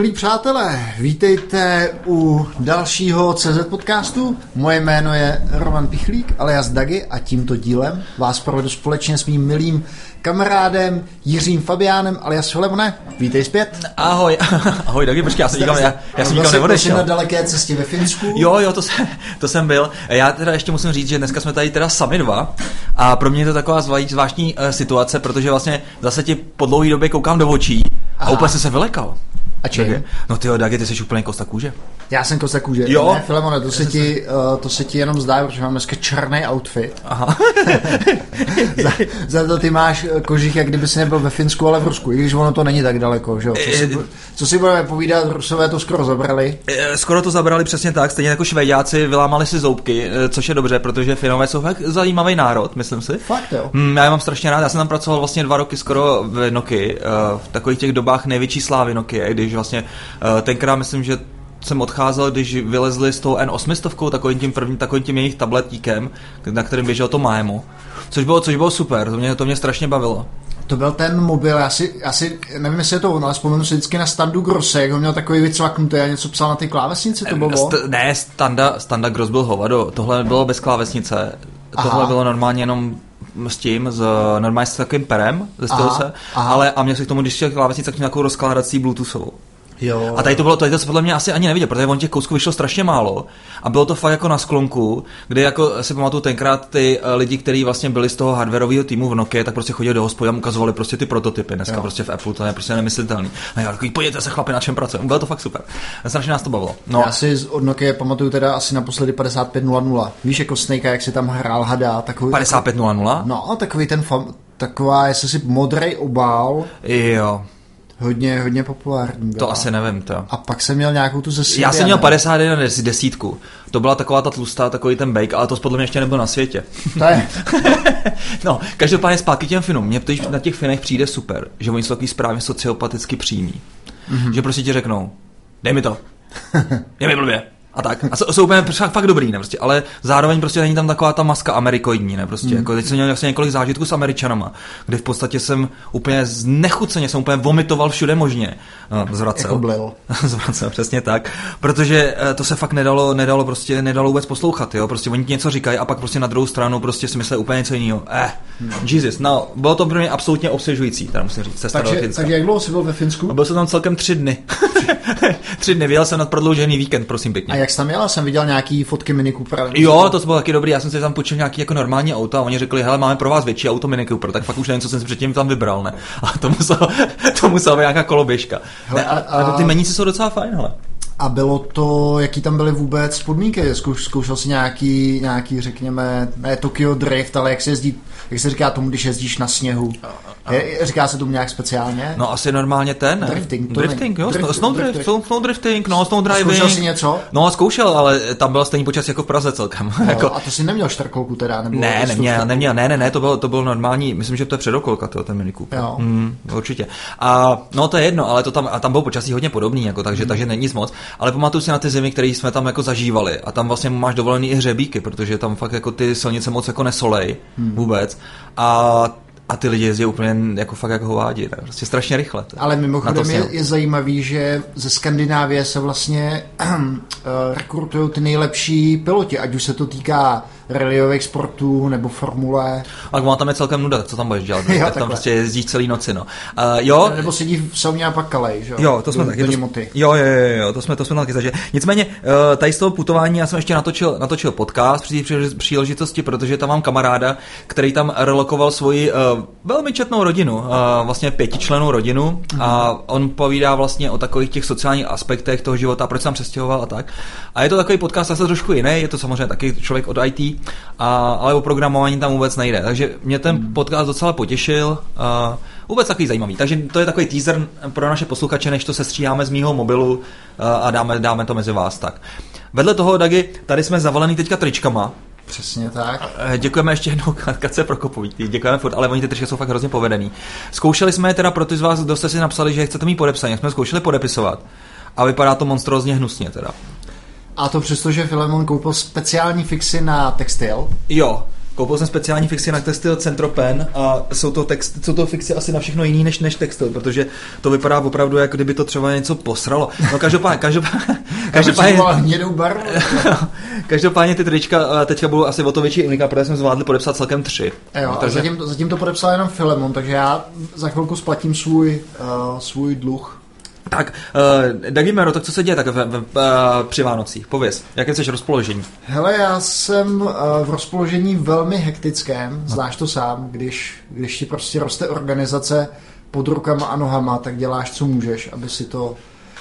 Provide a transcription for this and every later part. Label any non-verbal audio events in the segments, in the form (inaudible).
Milí přátelé, vítejte u dalšího CZ podcastu. Moje jméno je Roman Pichlík, alias Dagi a tímto dílem vás provedu společně s mým milým kamarádem Jiřím Fabiánem alias Filemone. Vítej zpět. Ahoj, (laughs) ahoj Dagi, počkej, já jsem nikam, já, já jsem nikam neodešel. na daleké cestě ve Finsku. Jo, jo, to, jsem, to jsem byl. Já teda ještě musím říct, že dneska jsme tady teda sami dva a pro mě je to taková zvláštní uh, situace, protože vlastně zase ti po dlouhé době koukám do očí Aha. a úplně jsem se vylekal. A čím? No ty Dagi, ty jsi úplně kosta kůže. Já jsem kosta kůže. Jo. Ne, Filemone, to se, ti, uh, to se ti jenom zdá, protože mám dneska černý outfit. Aha. (laughs) za, za, to ty máš eh, kožich, jak kdyby si nebyl ve Finsku, ale v Rusku, i když ono to není tak daleko, že jo? Co si, co si budeme povídat, Rusové to skoro zabrali. Eh, skoro to zabrali přesně tak, stejně jako Švédáci vylámali si zoubky, což je dobře, protože Finové jsou fakt zajímavý národ, myslím si. Fakt jo. Hmm, já je mám strašně rád, já jsem tam pracoval vlastně dva roky skoro v Noky, v takových těch dobách největší slávy Noky, když vlastně tenkrát myslím, že jsem odcházel, když vylezli s tou N800, takovým tím prvním, takovým tím jejich tabletíkem, na kterém běželo to Maemo. Což bylo, což bylo super, to mě, to mě strašně bavilo. To byl ten mobil, já si, já si nevím, jestli je to ono, ale vzpomenu si vždycky na Standu Grosse, jak ho měl takový vycvaknutý a něco psal na ty klávesnici, to bylo? St- ne, Standa, Standa Gross byl hovado, tohle bylo bez klávesnice, tohle Aha. bylo normálně jenom s tím, s, normálně s takovým perem, ze se, ale a měl si k tomu, když chtěl klávesnici, tak měl takovou rozkládací bluetoothovou. Jo. A tady to bylo, tady to se podle mě asi ani neviděl, protože on těch kousků vyšlo strašně málo a bylo to fakt jako na sklonku, kde jako si pamatuju tenkrát ty uh, lidi, kteří vlastně byli z toho hardwareového týmu v Nokia, tak prostě chodili do hospody a ukazovali prostě ty prototypy. Dneska jo. prostě v Apple to je prostě nemyslitelný. A já takový, pojďte se chlapi, na čem pracujeme. Bylo to fakt super. Strašně nás to bavilo. No. Já si od Nokia pamatuju teda asi naposledy 5500. Víš, jako Snake, jak si tam hrál hada, takový. 5500? No, takový ten fam, taková, jestli si modrý obál. Jo hodně, hodně populární. Byla. To asi nevím, to. A pak jsem měl nějakou tu ze Já jsem měl 51 desítku. To byla taková ta tlustá, takový ten bake, ale to podle mě ještě nebyl na světě. To je. (laughs) no, každopádně zpátky těm Finům. Mně to na těch Finech přijde super, že oni jsou takový správně sociopaticky přímí. Mm-hmm. Že prostě ti řeknou, dej mi to. (laughs) Je mi blbě a tak. A jsou, jsou úplně fakt, dobrý, ne, prostě, ale zároveň prostě není tam taková ta maska amerikoidní, ne, prostě, mm. jako teď jsem měl vlastně několik zážitků s američanama, kde v podstatě jsem úplně znechuceně, jsem úplně vomitoval všude možně. No, zvracel. Jako (laughs) zvracel, přesně tak, protože eh, to se fakt nedalo, nedalo prostě, nedalo vůbec poslouchat, jo, prostě oni ti něco říkají a pak prostě na druhou stranu prostě si myslí úplně něco jiného. Eh, mm. Jesus, no, bylo to pro mě absolutně obslužující, teda musím říct, cesta takže, do Takže jak dlouho jsi byl ve Finsku? byl jsem tam celkem tři dny. (laughs) tři dny, vyjel jsem na prodloužený víkend, prosím pěkně jak jsi tam jel? Jsem viděl nějaký fotky Mini Cooper. Jo, to bylo taky dobrý. Já jsem si tam počil nějaký jako normální auto a oni řekli, hele, máme pro vás větší auto Mini Cooper, tak fakt už nevím, co jsem si předtím tam vybral, ne? A to muselo, (laughs) to muselo být nějaká koloběžka. Hele, a, a, ale ty meníci jsou docela fajn, hele. A bylo to, jaký tam byly vůbec podmínky? Zkouš, zkoušel si nějaký, nějaký, řekněme, ne Tokyo Drift, ale jak se jezdí, jak se říká tomu, když jezdíš na sněhu? Je, říká se tomu nějak speciálně? No asi normálně ten, ne? Drifting. To drifting, jo, drift, snow, drift, drift, snow drifting, no, snow driving. Zkoušel jsi něco? No, zkoušel, ale tam bylo stejný počas jako v Praze celkem. (laughs) No, jako... A to si neměl štrkolku teda? Nebo ne, neměl, neměl, ne, ne, ne, to bylo, to bylo normální, myslím, že to je předokolka, to, ten Mini Cooper. Jo. Hmm, určitě. A no to je jedno, ale to tam, a tam bylo počasí hodně podobný, jako, takže, hmm. takže není nic moc. Ale pamatuju si na ty zimy, které jsme tam jako zažívali. A tam vlastně máš dovolený i hřebíky, protože tam fakt jako ty silnice moc jako nesolej hmm. vůbec. A a ty lidi jezdí úplně jako fakt jako hovádí, ne? prostě strašně rychle. Ale mimochodem je, je zajímavý, že ze Skandinávie se vlastně uh, (clears throat) rekrutují ty nejlepší piloti, ať už se to týká rallyových sportů nebo formule. A má tam je celkem nuda, co tam budeš dělat? (laughs) jo, tak tam prostě jezdíš celý noci, no. Uh, jo. Nebo sedí v sauně a pak kalej, že? Jo, to jsme do, taky. Do to, jo, jo, jo, jo, to jsme, to jsme taky zažili. Nicméně, uh, tady z toho putování já jsem ještě natočil, natočil podcast při té příležitosti, protože tam mám kamaráda, který tam relokoval svoji uh, velmi četnou rodinu, uh, vlastně pětičlenou rodinu mm. a on povídá vlastně o takových těch sociálních aspektech toho života, proč se tam přestěhoval a tak. A je to takový podcast zase trošku jiný, je to samozřejmě taky člověk od IT, a, ale o programování tam vůbec nejde. Takže mě ten hmm. podcast docela potěšil. A vůbec takový zajímavý. Takže to je takový teaser pro naše posluchače, než to se stříháme z mýho mobilu a dáme, dáme to mezi vás tak. Vedle toho, Dagi, tady jsme zavalený teďka tričkama, Přesně tak. Děkujeme ještě jednou (laughs) Katce Prokopový. Děkujeme furt, ale oni ty trička jsou fakt hrozně povedený. Zkoušeli jsme je teda pro ty z vás, kdo jste si napsali, že chcete mít podepsaní, jsme zkoušeli podepisovat. A vypadá to monstrózně hnusně teda. A to přesto, že Filemon koupil speciální fixy na textil. Jo, Koupil jsem speciální fixy na textil Centropen a jsou to, text, jsou to fixy asi na všechno jiný než, než textil, protože to vypadá opravdu, jako kdyby to třeba něco posralo. No každopádně, (laughs) každopádně, každopádně, barvu. (laughs) každopádně ty trička teďka budou asi o to větší unika, protože jsme zvládli podepsat celkem tři. Jo, takže... zatím, zatím to podepsal jenom Filemon, takže já za chvilku splatím svůj, uh, svůj dluh tak, uh, Dagimero, tak co se děje tak v, v, uh, při Vánocích? Pověz, jaké jsi rozpoložení? Hele, já jsem uh, v rozpoložení velmi hektickém, znáš to sám, když, když ti prostě roste organizace pod rukama a nohama, tak děláš, co můžeš, aby si to,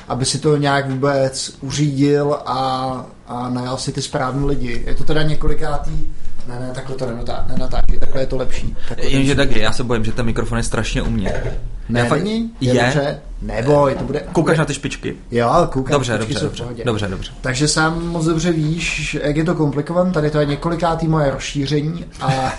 aby si to nějak vůbec uřídil a, a najal si ty správné lidi. Je to teda několikátý ne, ne, takhle to nenatáčí, takhle je to lepší. Jenže tak já se bojím, že ten mikrofon je strašně u mě. Ne, fakt... není? Je, je? Dobře? Neboj, to bude... Koukáš na ty špičky? Jo, koukám. Dobře, dobře, dobře, dobře, dobře. Takže sám moc dobře víš, jak je to komplikované. Tady to je několikátý moje rozšíření a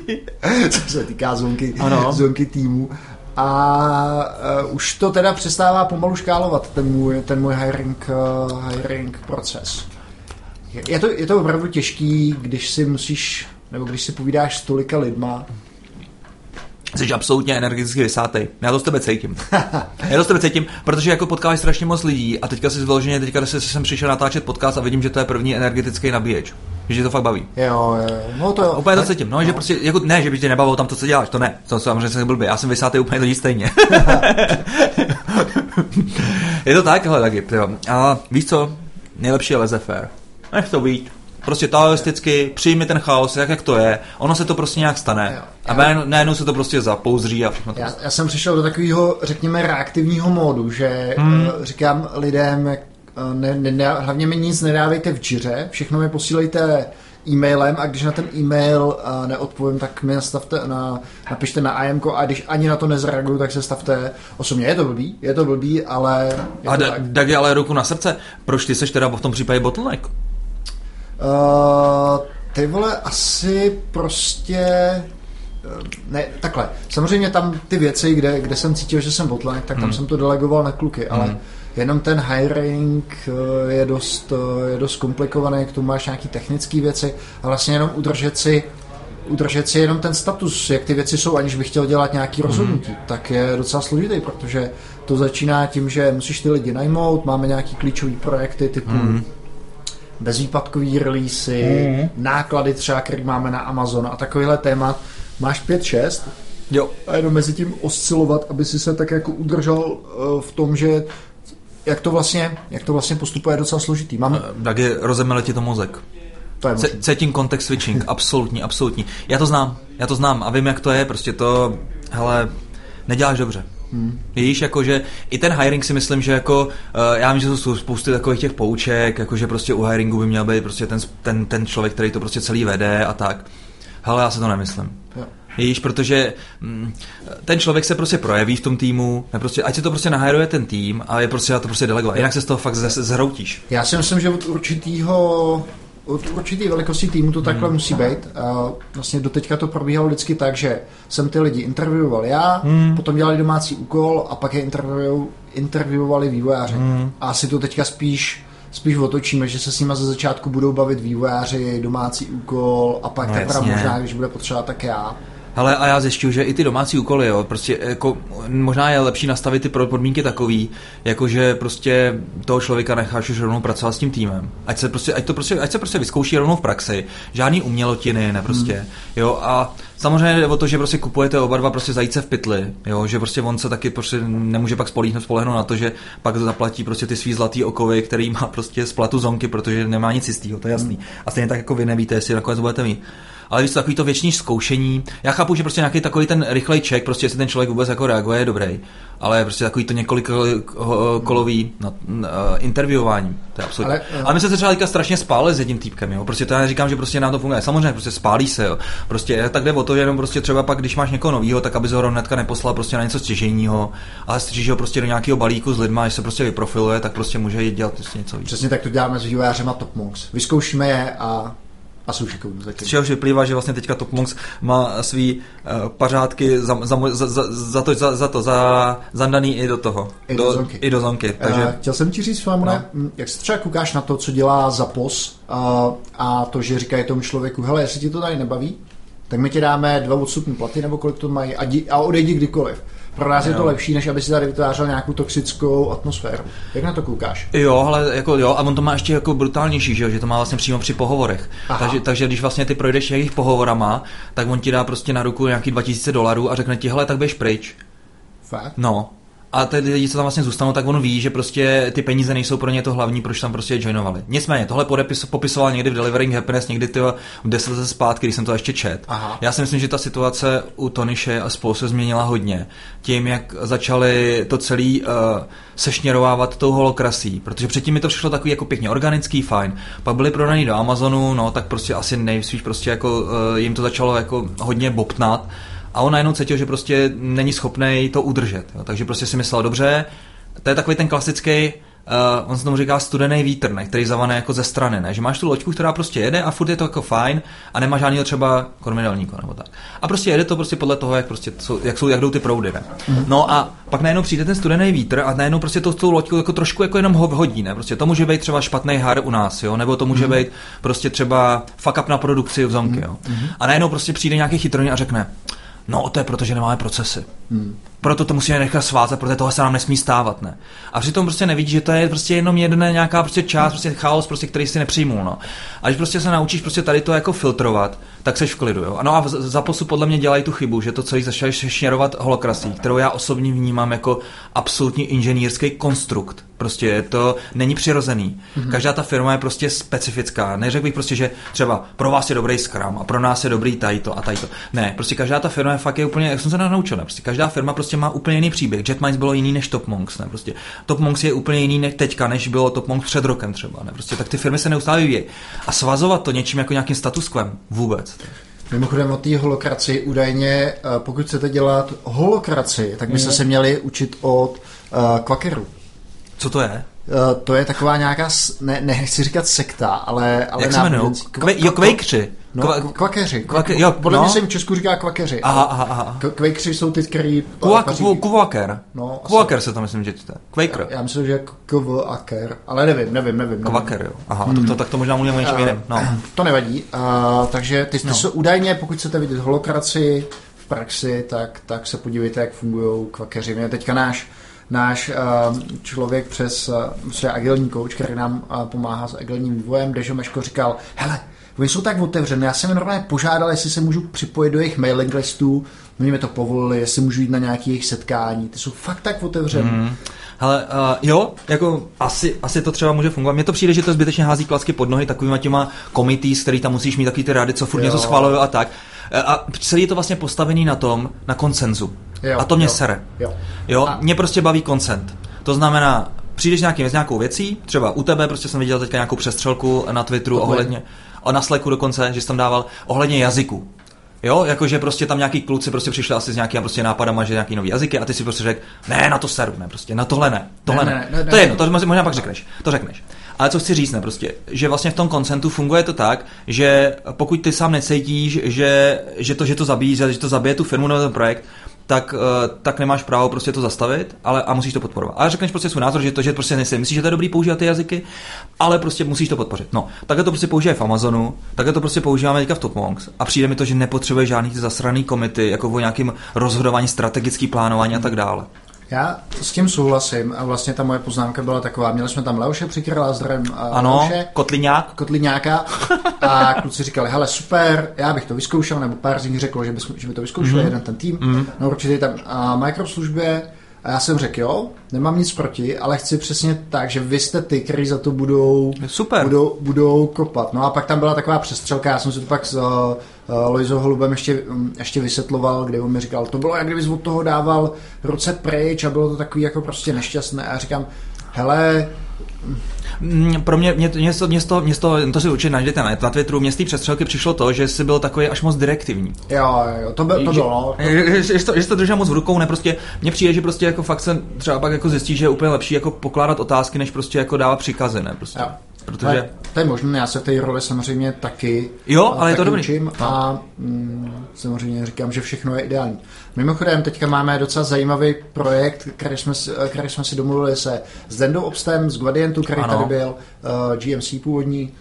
(laughs) co se týká zónky, ano. zónky týmu. A uh, už to teda přestává pomalu škálovat, ten můj, ten můj hiring, uh, hiring proces. Je to, je to opravdu těžký, když si musíš, nebo když si povídáš s tolika lidma, Jsi absolutně energeticky vysátej. Já to z tebe cítím. Já to z tebe cítím, protože jako potkáváš strašně moc lidí a teďka si vyloženě, teďka si jsem přišel natáčet podcast a vidím, že to je první energetický nabíječ. Že to fakt baví. Jo, jo, no to jo. Úplně to cítím. No, no, že prostě, jako, ne, že by tě nebavilo tam to, co děláš, to ne. To samozřejmě jsem blbý. Já jsem vysátý úplně to stejně. (laughs) je to tak, hele, taky. A víš co? Nejlepší je laissez-faire. Nech to být. Prostě taoisticky, přijmi ten chaos, jak, jak to je, ono se to prostě nějak stane. Jo. A najednou se to prostě zapouzří a všechno to. Já, já jsem přišel do takového, řekněme, reaktivního módu, že hmm. uh, říkám lidem, uh, ne, ne, hlavně mi nic nedávejte v džiře, všechno mi posílejte e-mailem a když na ten e-mail uh, neodpovím, tak mi nastavte, na, napište na IMK a když ani na to nezareaguju, tak se stavte osobně. Je to blbý, je to blbý, ale... Je a to da, tak. tak ale ruku na srdce, proč ty seš teda v tom případě bottleneck? Uh, ty vole, asi prostě... Eh, ne, takhle. Samozřejmě tam ty věci, kde, kde jsem cítil, že jsem bottleneck, tak tam hmm. jsem to delegoval na kluky, ale hmm. jenom ten hiring eh, je dost, je dost komplikovaný, k tomu máš nějaký technické věci a vlastně jenom udržet si udržet si jenom ten status, jak ty věci jsou, aniž bych chtěl dělat nějaký hmm. rozhodnutí, mm. tak je docela složitý, protože to začíná tím, že musíš ty lidi najmout, máme nějaký klíčové projekty typu mm bezvýpadkový releasy, mm-hmm. náklady třeba, který máme na Amazon a takovýhle témat. Máš 5-6 jo. a jenom mezi tím oscilovat, aby si se tak jako udržel uh, v tom, že jak to vlastně, jak to vlastně postupuje, je docela složitý. Mám... Eh, tak je rozemele ti to mozek. To je Cítím context switching, (laughs) absolutní, absolutní. Já to znám, já to znám a vím, jak to je, prostě to, hele, neděláš dobře. Hmm. Víš, jakože i ten hiring si myslím, že jako, uh, já vím, že jsou spousty takových těch pouček, jakože prostě u hiringu by měl být prostě ten, ten, ten člověk, který to prostě celý vede a tak. Hele, já se to nemyslím. Jo. Víš, protože mm, ten člověk se prostě projeví v tom týmu, prostě, ať se to prostě nahajruje ten tým a je prostě to prostě delegovat. Jinak se z toho fakt zhroutíš. Já si myslím, že od určitýho od určitý velikosti týmu to takhle hmm. musí být. A vlastně doteďka to probíhalo vždycky tak, že jsem ty lidi intervjuoval já, hmm. potom dělali domácí úkol a pak je intervjuovali vývojáři. Hmm. A asi to teďka spíš spíš otočíme, že se s nimi ze začátku budou bavit vývojáři, domácí úkol a pak no, teprve možná, když bude potřeba, tak já. Hele, a já zjišťuju, že i ty domácí úkoly, jo, prostě jako, možná je lepší nastavit ty podmínky takový, jakože prostě toho člověka necháš už rovnou pracovat s tím týmem. Ať se, prostě, ať to prostě, ať se prostě vyzkouší rovnou v praxi. Žádný umělotiny, ne prostě. Hmm. Jo, a samozřejmě jde o to, že prostě kupujete oba dva prostě zajíce v pytli, jo, že prostě on se taky prostě nemůže pak spolíhnout, spolehnout na to, že pak zaplatí prostě ty svý zlatý okovy, který má prostě z platu zonky, protože nemá nic jistého, to je jasný. Hmm. A stejně tak jako vy nevíte, jestli nakonec budete mít ale víš, takový to věční zkoušení. Já chápu, že prostě nějaký takový ten rychlej check, prostě jestli ten člověk vůbec jako reaguje, je dobrý, ale prostě takový to několik kolový no, uh, interviewování, to je absolutně. Ale, uh... ale my se třeba teďka strašně spálili s jedním týpkem, jo. Prostě to já říkám, že prostě nám to funguje. Samozřejmě, prostě spálí se, jo. Prostě tak jde o to, že jenom prostě třeba pak, když máš někoho nového, tak aby ho hnedka neposlal prostě na něco stěžejního, ale stříží ho prostě do nějakého balíku s lidma, když se prostě vyprofiluje, tak prostě může jít dělat prostě něco víc. Přesně tak to děláme s vývojářem a Topmox. Vyzkoušíme je a a sušikou zatím. Z čehož vyplývá, že vlastně teďka Top Monks má svý uh, pařádky za, za, za, za, to, za, za to, za, zandaný i do toho. I do, do zonky. I do zonky takže... Uh, chtěl jsem ti říct, Filemone, no. jak se třeba koukáš na to, co dělá Zapos uh, a to, že říkají tomu člověku, hele, jestli ti to tady nebaví, tak my ti dáme dva odstupní platy, nebo kolik to mají, a, di, a odejdi kdykoliv. Pro nás je to lepší, než aby si tady vytvářel nějakou toxickou atmosféru. Jak na to koukáš? Jo, ale jako jo, a on to má ještě jako brutálnější, že, jo, že to má vlastně přímo při pohovorech. Takže, takže, když vlastně ty projdeš jejich pohovorama, tak on ti dá prostě na ruku nějaký 2000 dolarů a řekne ti, hele, tak běž pryč. Fakt? No, a ty lidi, co tam vlastně zůstanou, tak on ví, že prostě ty peníze nejsou pro ně to hlavní, proč tam prostě joinovali. Nicméně, tohle podepis, popisoval někdy v Delivering Happiness, někdy ty v 10 let zpátky, když jsem to ještě čet. Aha. Já si myslím, že ta situace u Tonyše a spolu se změnila hodně. Tím, jak začali to celý uh, sešněrovávat tou holokrasí, protože předtím mi to přišlo takový jako pěkně organický, fajn. Pak byli prodaný do Amazonu, no tak prostě asi nejspíš prostě jako uh, jim to začalo jako hodně bobtnat a on najednou cítil, že prostě není schopný to udržet. Jo. Takže prostě si myslel, dobře, to je takový ten klasický, uh, on se tomu říká studený vítr, ne, který zavané jako ze strany, ne? že máš tu loďku, která prostě jede a furt je to jako fajn a nemá žádného třeba kormidelníka nebo tak. A prostě jede to prostě podle toho, jak, prostě jsou, jak, jsou, jak jdou ty proudy. Ne? Mm-hmm. No a pak najednou přijde ten studený vítr a najednou prostě to, tou loďku jako trošku jako jenom hodí. Ne? Prostě to může být třeba špatný har u nás, jo? nebo to může mm-hmm. být prostě třeba fuck up na produkci v zomky. Jo? Mm-hmm. A najednou prostě přijde nějaký chytrý a řekne, No, to je proto, že nemáme procesy. Hmm. Proto to musíme nechat svázat, protože tohle se nám nesmí stávat, ne? A přitom prostě nevidí, že to je prostě jenom jedna nějaká prostě část, prostě chaos, prostě, který si nepřijmul, no. A když prostě se naučíš prostě tady to jako filtrovat, tak seš v klidu, jo. No a za posud podle mě dělají tu chybu, že to celý začali šněrovat holokrasí, kterou já osobně vnímám jako absolutně inženýrský konstrukt. Prostě to není přirozený. Mm-hmm. Každá ta firma je prostě specifická. Neřekl bych prostě, že třeba pro vás je dobrý Scrum a pro nás je dobrý tajto a tajto. Ne, prostě každá ta firma je fakt je úplně, jak jsem se naučil, ne? prostě každá firma prostě má úplně jiný příběh. Jetmines bylo jiný než Top Monks, ne? Prostě Top Monks je úplně jiný než teďka, než bylo Top Monks před rokem třeba, ne? Prostě tak ty firmy se neustále vyvíjí. A svazovat to něčím jako nějakým status quem vůbec. Mimochodem o té holokracii údajně, eh, pokud chcete dělat holokracii, tak byste mm. se měli učit od uh, kvakerů. Co to je? Uh, to je taková nějaká, ne, nechci říkat sekta, ale... ale Jak se jmenují? Kve, jo, kvejkři. No, Kva, kvakeři. Kvake, jo, Podle no. mě se jim v Česku říká kvakeři. Aha, aha, aha. Kvejkři jsou ty, který... Kuvaker. No, Kuvaker se to myslím, že čte. Quaker. Já, já myslím, že kvaker, ale nevím, nevím, nevím. Kvaker, jo. Aha, hmm. to, to, tak to možná mluvíme o něčem jiném. No. (clears throat) To nevadí. Uh, takže ty, ty no. jsou údajně, pokud chcete vidět holokracii v praxi, tak, tak se podívejte, jak fungují kvakeři. Mě teďka náš náš uh, člověk přes uh, agilní coach, který nám pomáhá s agilním vývojem, Dežo Meško říkal, hele, Oni jsou tak otevřené. Já jsem je normálně požádal, jestli se můžu připojit do jejich mailing listů. Oni mi to povolili, jestli můžu jít na nějaké jejich setkání. Ty jsou fakt tak otevřené. Mm. Ale uh, jo, jako asi, asi to třeba může fungovat. Mně to přijde, že to zbytečně hází klacky pod nohy takovýma těma komitý, který tam musíš mít takový ty rady, co furt jo. něco schvalují a tak. E, a celý je to vlastně postavený na tom, na koncenzu. Jo, a to mě jo, sere. Jo. jo a... Mě prostě baví koncent. To znamená, přijdeš nějakým, s nějakou věcí, třeba u tebe, prostě jsem viděl teďka nějakou přestřelku na Twitteru ohledně, a na Slacku dokonce, že jsi tam dával ohledně jazyku. Jo, jakože prostě tam nějaký kluci prostě přišli asi s nějakým prostě nápadama, že nějaký nový jazyky a ty si prostě řekl, ne, na to seru, ne, prostě, na tohle ne, tohle ne. ne. ne, ne to je jedno, to možná pak řekneš, to řekneš. Ale co chci říct, ne, prostě, že vlastně v tom koncentu funguje to tak, že pokud ty sám necítíš, že, že to, že to zabíjí, že to zabije tu firmu nebo ten projekt, tak, uh, tak nemáš právo prostě to zastavit, ale a musíš to podporovat. A řekneš prostě svůj názor, že to, že prostě nejsi, myslíš, že to je dobrý používat ty jazyky, ale prostě musíš to podpořit. No, takhle to prostě používají v Amazonu, takhle to prostě používáme teďka v Topmonks a přijde mi to, že nepotřebuje žádný zasraný komity, jako o nějakým rozhodování, strategický plánování a tak dále. Já s tím souhlasím a vlastně ta moje poznámka byla taková, měli jsme tam Leoše Přikryla, zdravím ano, Leoše, Kotliňák. Kotliňáka (laughs) a kluci říkali, hele super, já bych to vyzkoušel, nebo pár z nich řeklo, že by, že by to vyzkoušeli, mm-hmm. jeden ten tým, mm-hmm. no určitě tam a microslužbě a já jsem řekl, jo, nemám nic proti, ale chci přesně tak, že vy jste ty, kteří za to budou, Super. budou, budou kopat. No a pak tam byla taková přestřelka, já jsem si to pak s uh, Lojzou Holubem ještě, um, ještě vysvětloval, kde on mi říkal, to bylo, jak kdybys od toho dával ruce pryč a bylo to takový jako prostě nešťastné. A já říkám, hele, pro mě, mě, mě, to, mě, to, mě to, to si určitě najdete na, na Twitteru, mě z té přestřelky přišlo to, že jsi byl takový až moc direktivní. Jo, jo, to, by, to bylo. No. Že, že, to, že to držel moc v rukou, ne prostě, mně přijde, že prostě jako fakt se třeba pak jako zjistí, že je úplně lepší jako pokládat otázky, než prostě jako dávat příkazy, ne prostě. Jo. Protože... To je možné, já se v té roli samozřejmě taky Jo, ale je to dobrý. Učím a mm, samozřejmě říkám, že všechno je ideální. Mimochodem, teďka máme docela zajímavý projekt, který jsme, který jsme si domluvili se s Dendou Obstem, z Gradientu, který ano. tady byl, uh, GMC původní,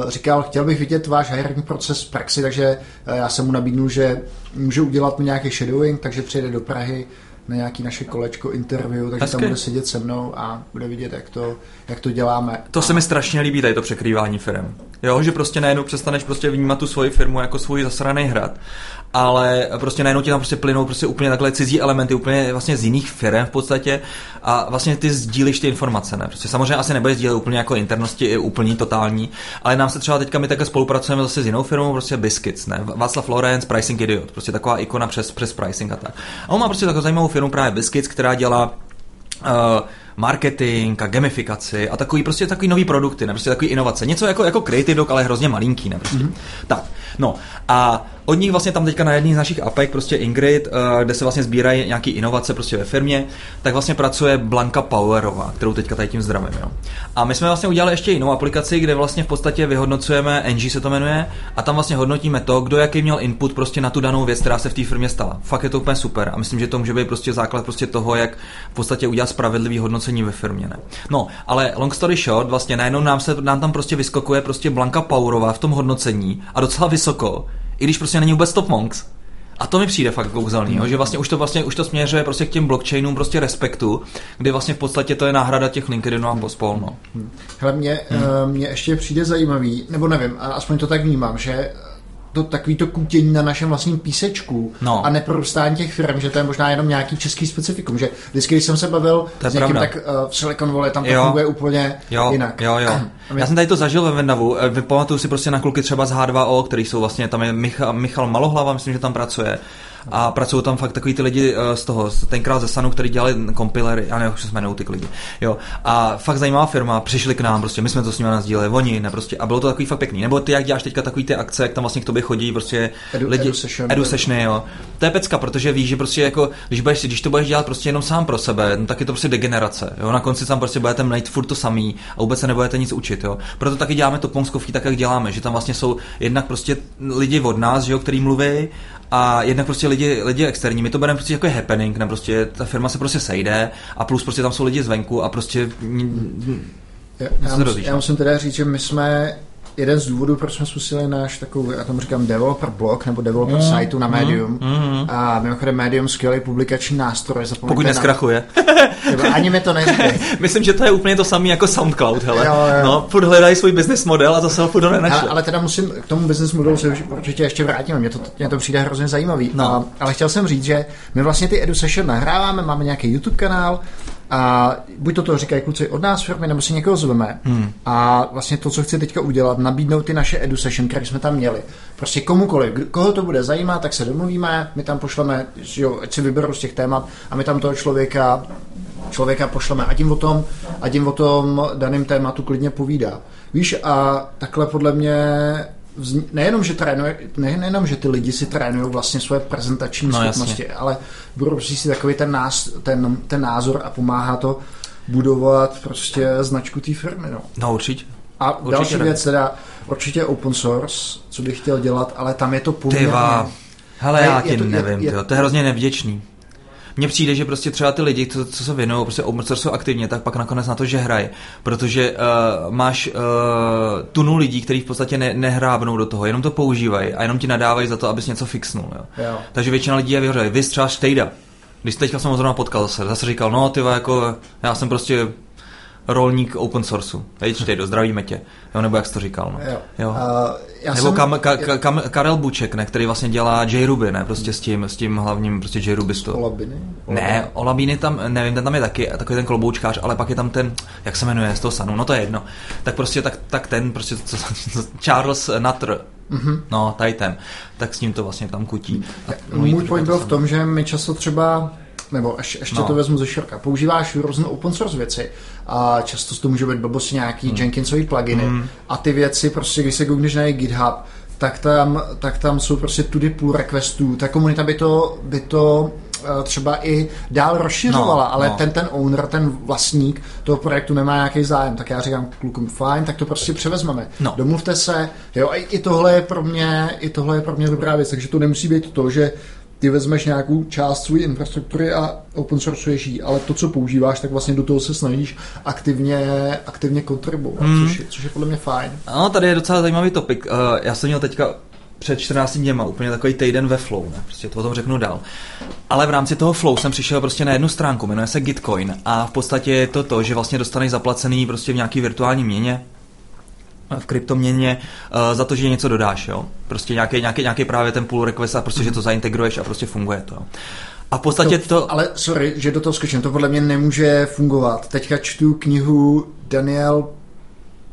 uh, říkal, chtěl bych vidět váš hiring proces v praxi, takže uh, já jsem mu nabídnul, že může udělat mu nějaký shadowing, takže přijede do Prahy na nějaký naše kolečko interview, takže Hezky. tam bude sedět se mnou a bude vidět, jak to, jak to děláme. To se mi strašně líbí, tady to překrývání firm. Jo, že prostě najednou přestaneš prostě vnímat tu svoji firmu jako svůj zasraný hrad ale prostě najednou ti tam prostě plynou prostě úplně takhle cizí elementy, úplně vlastně z jiných firm v podstatě a vlastně ty sdílíš ty informace, ne? Prostě samozřejmě asi nebude sdílet úplně jako internosti, i úplný, totální, ale nám se třeba teďka my také spolupracujeme zase s jinou firmou, prostě Biscuits, ne? Václav Lorenz, Pricing Idiot, prostě taková ikona přes, přes pricing a tak. A on má prostě takovou zajímavou firmu právě Biscuits, která dělá uh, marketing a gamifikaci a takový prostě takový nový produkty, ne? Prostě takový inovace. Něco jako, jako Creative Dog, ale hrozně malinký, ne? Prostě. Mm-hmm. Tak, no a od nich vlastně tam teďka na jedné z našich apek, prostě Ingrid, eh, kde se vlastně sbírají nějaké inovace prostě ve firmě, tak vlastně pracuje Blanka Powerová, kterou teďka tady tím zdravím. Jo. A my jsme vlastně udělali ještě jinou aplikaci, kde vlastně v podstatě vyhodnocujeme, NG se to jmenuje, a tam vlastně hodnotíme to, kdo jaký měl input prostě na tu danou věc, která se v té firmě stala. Fakt je to úplně super a myslím, že to může být prostě základ prostě toho, jak v podstatě udělat spravedlivý hodnocení ve firmě. Ne? No, ale long story short, vlastně najednou nám, se, nám tam prostě vyskakuje prostě Blanka Powerová v tom hodnocení a docela vysoko i když prostě není vůbec top monks. A to mi přijde fakt kouzelný, mm. že vlastně už to vlastně už to směřuje prostě k těm blockchainům prostě respektu, kdy vlastně v podstatě to je náhrada těch LinkedInů a pospol, no. Hele, mě, hmm. mě ještě přijde zajímavý, nebo nevím, aspoň to tak vnímám, že to takový to kutění na našem vlastním písečku no. a neprorůstání těch firm, že to je možná jenom nějaký český specifikum, že vždycky, když jsem se bavil s někým, pravda. tak uh, v Silicon Valley tam to jo. funguje úplně jo. jinak. Jo, jo. (clears throat) Já jsem tady to zažil ve Vendavu, eh, vypamatuju si prostě na kluky třeba z H2O, který jsou vlastně, tam je Michal, Michal Malohlava, myslím, že tam pracuje, a pracují tam fakt takový ty lidi eh, z toho, tenkrát ze Sanu, který dělali kompilery, já nevím, jak se jmenují ty lidi. Jo. A fakt zajímavá firma, přišli k nám, prostě my jsme to s nimi nazdíleli, oni, ne, prostě, a bylo to takový fakt pěkný. Nebo ty, jak děláš teďka takový ty akce, jak tam vlastně k tobě chodí, prostě edu, lidi, edu, session, edu sessiony, jo. To je pecka, protože víš, že prostě jako, když, budeš, když to budeš dělat prostě jenom sám pro sebe, no, tak je to prostě degenerace. Jo. Na konci tam prostě budete mít furt to samý a vůbec se nebudete nic učit. Jo. Proto taky děláme to pomskovky tak, jak děláme, že tam vlastně jsou jednak prostě lidi od nás, jo, který mluví a jednak prostě lidi, lidi externí, my to bereme prostě jako happening, ne prostě ta firma se prostě sejde a plus prostě tam jsou lidi zvenku a prostě já, já, musím, já musím teda říct, že my jsme jeden z důvodů, proč jsme spustili náš takový, já tomu říkám developer blog nebo developer mm, siteu na Medium. Mm, mm. A mimochodem Medium skvělý publikační nástroj. Pokud neskrachuje. Na... (laughs) ani mi to neříkej. (laughs) Myslím, že to je úplně to samé jako SoundCloud, hele. Jo, jo. No, furt hledají svůj business model a zase ho furt nenašli. Ale, ale teda musím, k tomu business modelu se určitě ještě vrátíme, mně to, mě to přijde hrozně zajímavý. No. A, ale chtěl jsem říct, že my vlastně ty Edu Session nahráváme, máme nějaký YouTube kanál, a buď to to říkají kluci od nás firmy, nebo si někoho zveme. Hmm. A vlastně to, co chci teďka udělat, nabídnout ty naše edu session, které jsme tam měli. Prostě komukoliv, koho to bude zajímat, tak se domluvíme, my tam pošleme, jo, ať si vyberou z těch témat a my tam toho člověka člověka pošleme a tím o tom, a tím o tom daném tématu klidně povídá. Víš, a takhle podle mě nejenom, že trénuje, ne, nejenom, že ty lidi si trénují vlastně svoje prezentační no, schopnosti, jasně. ale budou si takový ten, nás, ten, ten názor a pomáhá to budovat prostě značku té firmy. No, no určitě. A určitě další ne. věc teda, určitě open source, co bych chtěl dělat, ale tam je to poměrně... Tyva. Hele, já ti nevím, je, je, to je hrozně nevděčný mně přijde, že prostě třeba ty lidi, co, co se věnují prostě open source aktivně, tak pak nakonec na to, že hrají. Protože uh, máš uh, tunu lidí, kteří v podstatě ne, nehrábnou do toho, jenom to používají a jenom ti nadávají za to, abys něco fixnul. Jo? Jo. Takže většina lidí je vyhořeli. Vy třeba Štejda. Když teďka jsem ho zrovna potkal zase, zase říkal, no ty jako, já jsem prostě rolník open sourceu. Hej, čtej, (laughs) do zdravíme tě. Jo, nebo jak jsi to říkal, no. Jo. jo. Uh, já nebo jsem, kam, ka, ka, kam, Karel Buček, ne, který vlastně dělá JRuby, ne, prostě s tím, s tím hlavním prostě JRubistu. Olabiny? Ne, Olabiny tam, nevím, ten tam je taky, takový ten kloboučkář, ale pak je tam ten, jak se jmenuje, z toho Sanu, no to je jedno. Tak prostě, tak, tak ten, prostě, co, Charles Nutter, Mm-hmm. No, tady ten. Tak s ním to vlastně tam kutí. Můj point byl v tom, že my často třeba nebo ještě, ještě no. to vezmu ze široka. Používáš různé open source věci a často to může být blbosti nějaký hmm. Jenkinsový pluginy hmm. a ty věci prostě, když se googlíš na GitHub, tak tam, tak tam jsou prostě tudy půl requestů. Ta komunita by to, by to eh, třeba i dál rozšiřovala, no, ale no. ten ten owner, ten vlastník toho projektu nemá nějaký zájem, tak já říkám klukům, fajn, tak to prostě převezmeme. No. Domluvte se, jo, a i tohle je pro mě, i tohle je pro mě dobrá věc, takže to nemusí být to, že ty vezmeš nějakou část své infrastruktury a open sourceuješ ji, ale to, co používáš, tak vlastně do toho se snažíš aktivně, aktivně kontribuovat, hmm. což, je, což je podle mě fajn. No, tady je docela zajímavý topik. Uh, já jsem měl teďka před 14 dněma, úplně takový týden ve Flow, ne? prostě to o tom řeknu dál. Ale v rámci toho Flow jsem přišel prostě na jednu stránku, jmenuje se Gitcoin a v podstatě je to to, že vlastně dostaneš zaplacený prostě v nějaký virtuální měně, v kryptoměně uh, za to, že něco dodáš, jo. Prostě nějaký, nějaký, nějaký právě ten pull request a prostě, mm. že to zaintegruješ a prostě funguje to. Jo. A v podstatě to, to... Ale sorry, že do toho skočím, to podle mě nemůže fungovat. Teďka čtu knihu Daniel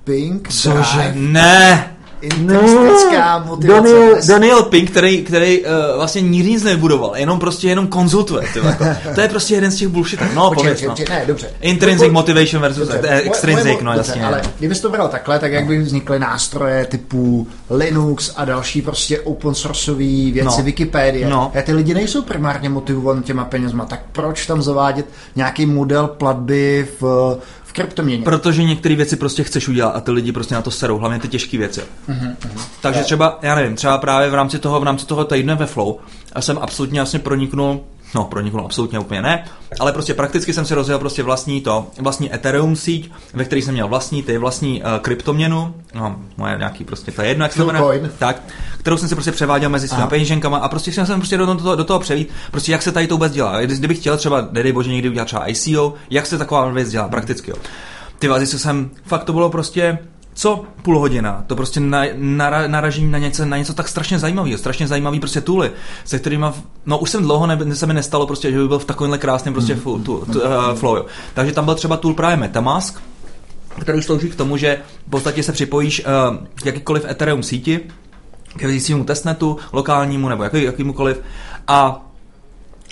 Pink. Cože? Ne! Intristická no, motivace. Daniel, Daniel Pink, který, který uh, vlastně nikdy nic nebudoval, jenom prostě jenom konzultuje. Tyhle. Jako. to je prostě jeden z těch bullshit. No, počkej, pověc, no. ne, dobře. Intrinsic motivation versus dobře. extrinsic, no jasně. Ale kdybys to bral takhle, tak jak by vznikly nástroje typu Linux a další prostě open sourceové věci, no. Wikipedie. No. A ty lidi nejsou primárně motivovaní těma penězma, tak proč tam zavádět nějaký model platby v kryptoměně. Protože některé věci prostě chceš udělat a ty lidi prostě na to serou, hlavně ty těžké věci. Uh-huh. Takže třeba, já nevím, třeba právě v rámci toho, v rámci toho týdne ve Flow a jsem absolutně jasně proniknul No, proniknul absolutně úplně ne, ale prostě prakticky jsem si rozjel prostě vlastní to, vlastní Ethereum síť, ve které jsem měl vlastní ty vlastní uh, kryptoměnu, no, moje nějaký prostě, to je jedno, jak se jmenuje, tak, kterou jsem si prostě převáděl mezi svými peněženkama a prostě jsem prostě do toho, do toho převít, prostě jak se tady to vůbec dělá. Kdybych chtěl třeba, nedej bože, někdy udělat třeba ICO, jak se taková věc dělá prakticky, jo. Ty vazy jsem, fakt to bylo prostě, co půl hodina, to prostě na, na, naražím na něco, na něco tak strašně zajímavého, strašně zajímavý prostě tooly, se kterými, no už jsem dlouho ne, se mi nestalo prostě, že by byl v takovémhle krásném prostě mm. tu, tu, tu, uh, flow. Takže tam byl třeba tool právě Metamask, který slouží k tomu, že v podstatě se připojíš uh, k jakýkoliv Ethereum síti, k svýmu testnetu, lokálnímu nebo jaký, jakýmukoliv a